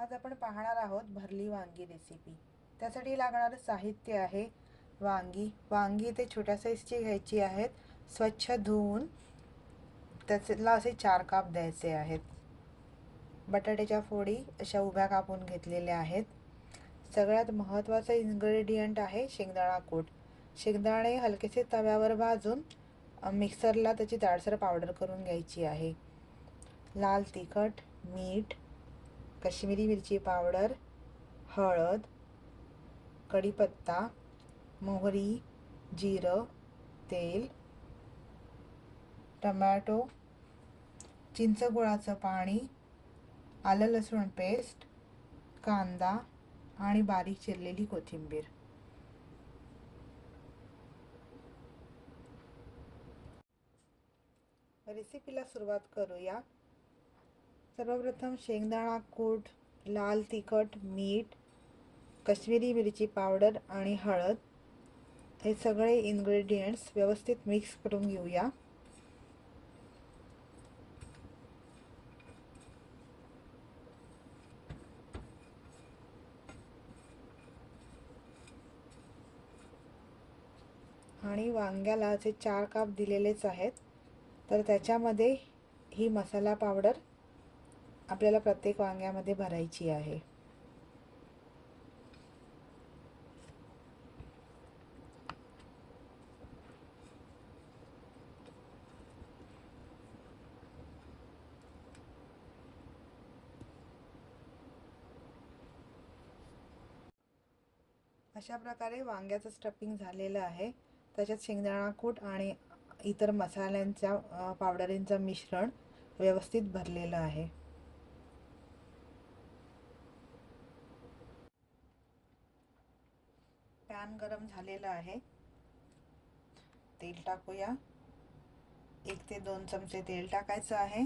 आज आपण पाहणार आहोत भरली वांगी रेसिपी त्यासाठी लागणारं साहित्य आहे वांगी. वांगी ते छोट्या साईजची घ्यायची आहेत. स्वच्छ धुवून त्याला असे चार काप द्यायचे आहेत. बटाट्याच्या फोडी अशा उभ्या कापून घेतलेल्या आहेत. सगळ्यात महत्त्वाचं इन्ग्रेडियंट आहे शेंगदाणा कूट. शेंगदाणे हलकेसे तव्यावर भाजून मिक्सरला त्याची जाडसर पावडर करून घ्यायची आहे. लाल तिखट मीठ कश्मीरी मिरची पावडर हळद कढीपत्ता मोहरी जिरं तेल टमॅटो चिंचगुळाचं पाणी आलं लसूण पेस्ट कांदा आणि बारीक चिरलेली कोथिंबीर. रेसिपीला सुरुवात करूया. सर्वप्रथम शेंगदाणा कूट लाल तिखट मीठ कश्मीरी मिरची पावडर आणि हळद हे सगळे इन्ग्रेडियंट्स व्यवस्थित मिक्स करून घेऊया. आणि वांग्याला असे चार काप दिलेलेच आहेत तर त्याच्यामध्ये ही मसाला पावडर आपल्याला प्रत्येक वांग्यामध्ये भरायची आहे. अशा प्रकारे वांग्याचं स्टफिंग झालेलं आहे. त्याच्यात शेंगदाणा कूट आणि इतर मसाल्यांच्या पावडरींचं मिश्रण व्यवस्थित भरलेलं आहे. पॅन गरम झालेलं आहे. तेल टाकूया. एक ते दोन चमचे तेल टाकायचं आहे.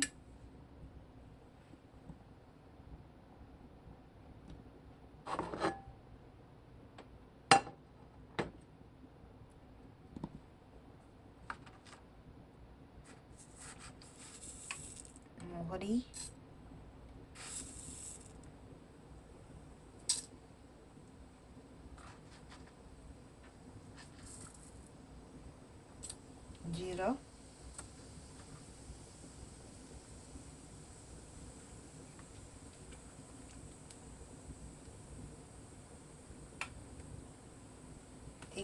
मोहरी जिरं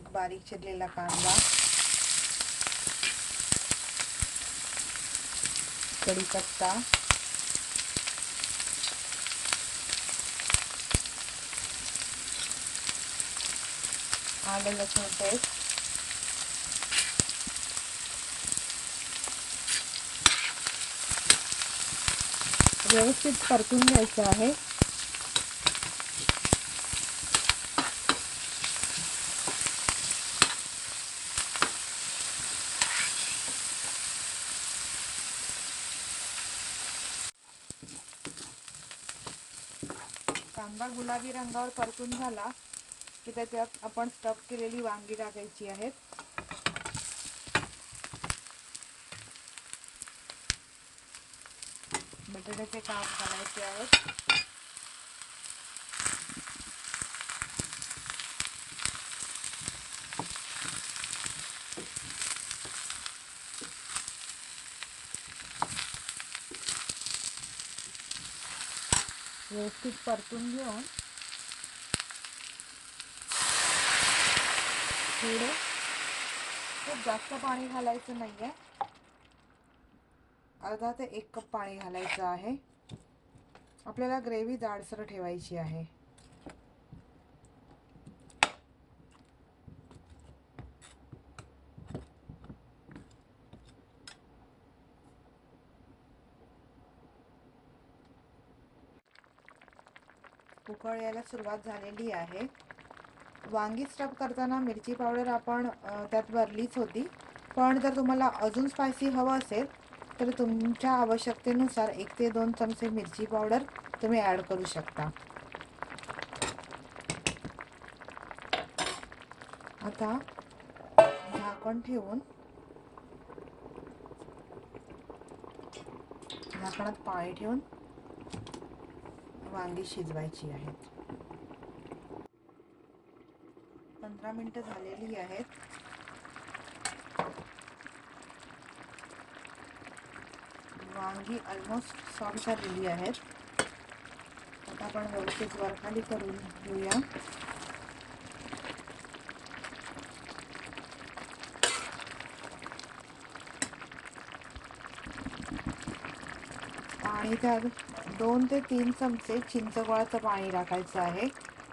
एक बारीक चिरलेला कांदा. कढीपत्ता. आलं लसूण पेस्ट. व्यवस्थित परतून घ्यायचं आहे. कांदा गुलाबी रंगावर परतून झाला की त्याच्यात आपण स्टफ केलेली वांगी टाकायची आहेत. बटाट्याचे काप घालायचे आहेत. व्यवस्थित परतून घेऊन थोडं खूप जास्त पाणी घालायचं नाही आहे अर्धा ते एक कप पाणी घालायचं आहे. आपल्याला ग्रेव्ही जाडसर ठेवायची आहे. उकळ यायला सुरुवात झालेली आहे. वांगी स्टफ करताना मिरची पावडर आपण त्यात भरलीच होती. पण जर तुम्हाला अजून स्पायसी हवं असेल तर तुमच्या आवश्यकतेनुसार एक ते दोन चमचे मिरची पावडर तुम्ही ॲड करू शकता. आता झाकण ठेवून झाकणात पाणी ठेवून वांगी शिजवायची आहेत. पंधरा मिनटं झालेली आहेत. वांगी ऑलमोस्ट सॉफ्ट झालेली आहेत. आता आपण व्यवस्थित वरखाली करून घेऊया. आणि त्यात दोन ते तीन चमचे चिंचगोळाचं पाणी टाकायचं आहे.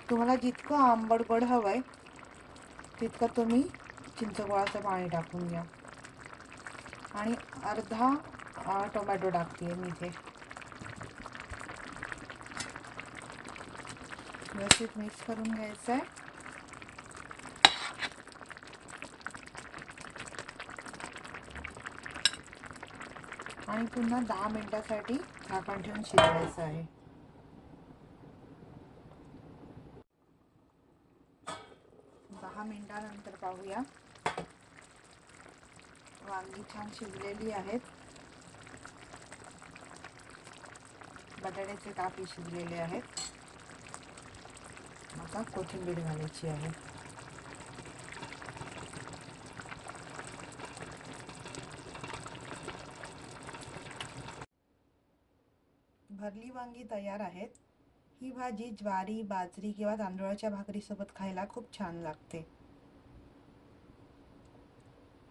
तुम्हाला जितकं आंबट गोड हवं आहे तितकं तुम्ही चिंचगोळाचं पाणी टाकून घ्या. आणि अर्धा टोमॅटो टाकते मी इथे. व्यवस्थित मिक्स करून घ्यायचं आहे आणि पुन्हा दहा मिनटासाठी झाकण ठेवून शिजवायचं आहे. दहा मिनटानंतर पाहूया. वांगी छान शिजलेली आहेत. बटाट्याचे कापी शिजलेले आहेत. आता कोथिंबीर घालायची आहे. भरली वांगी तयार आहेत. ही भाजी ज्वारी बाजरी किंवा तांदूळाच्या भाकरीसोबत खायला खूप छान लागते.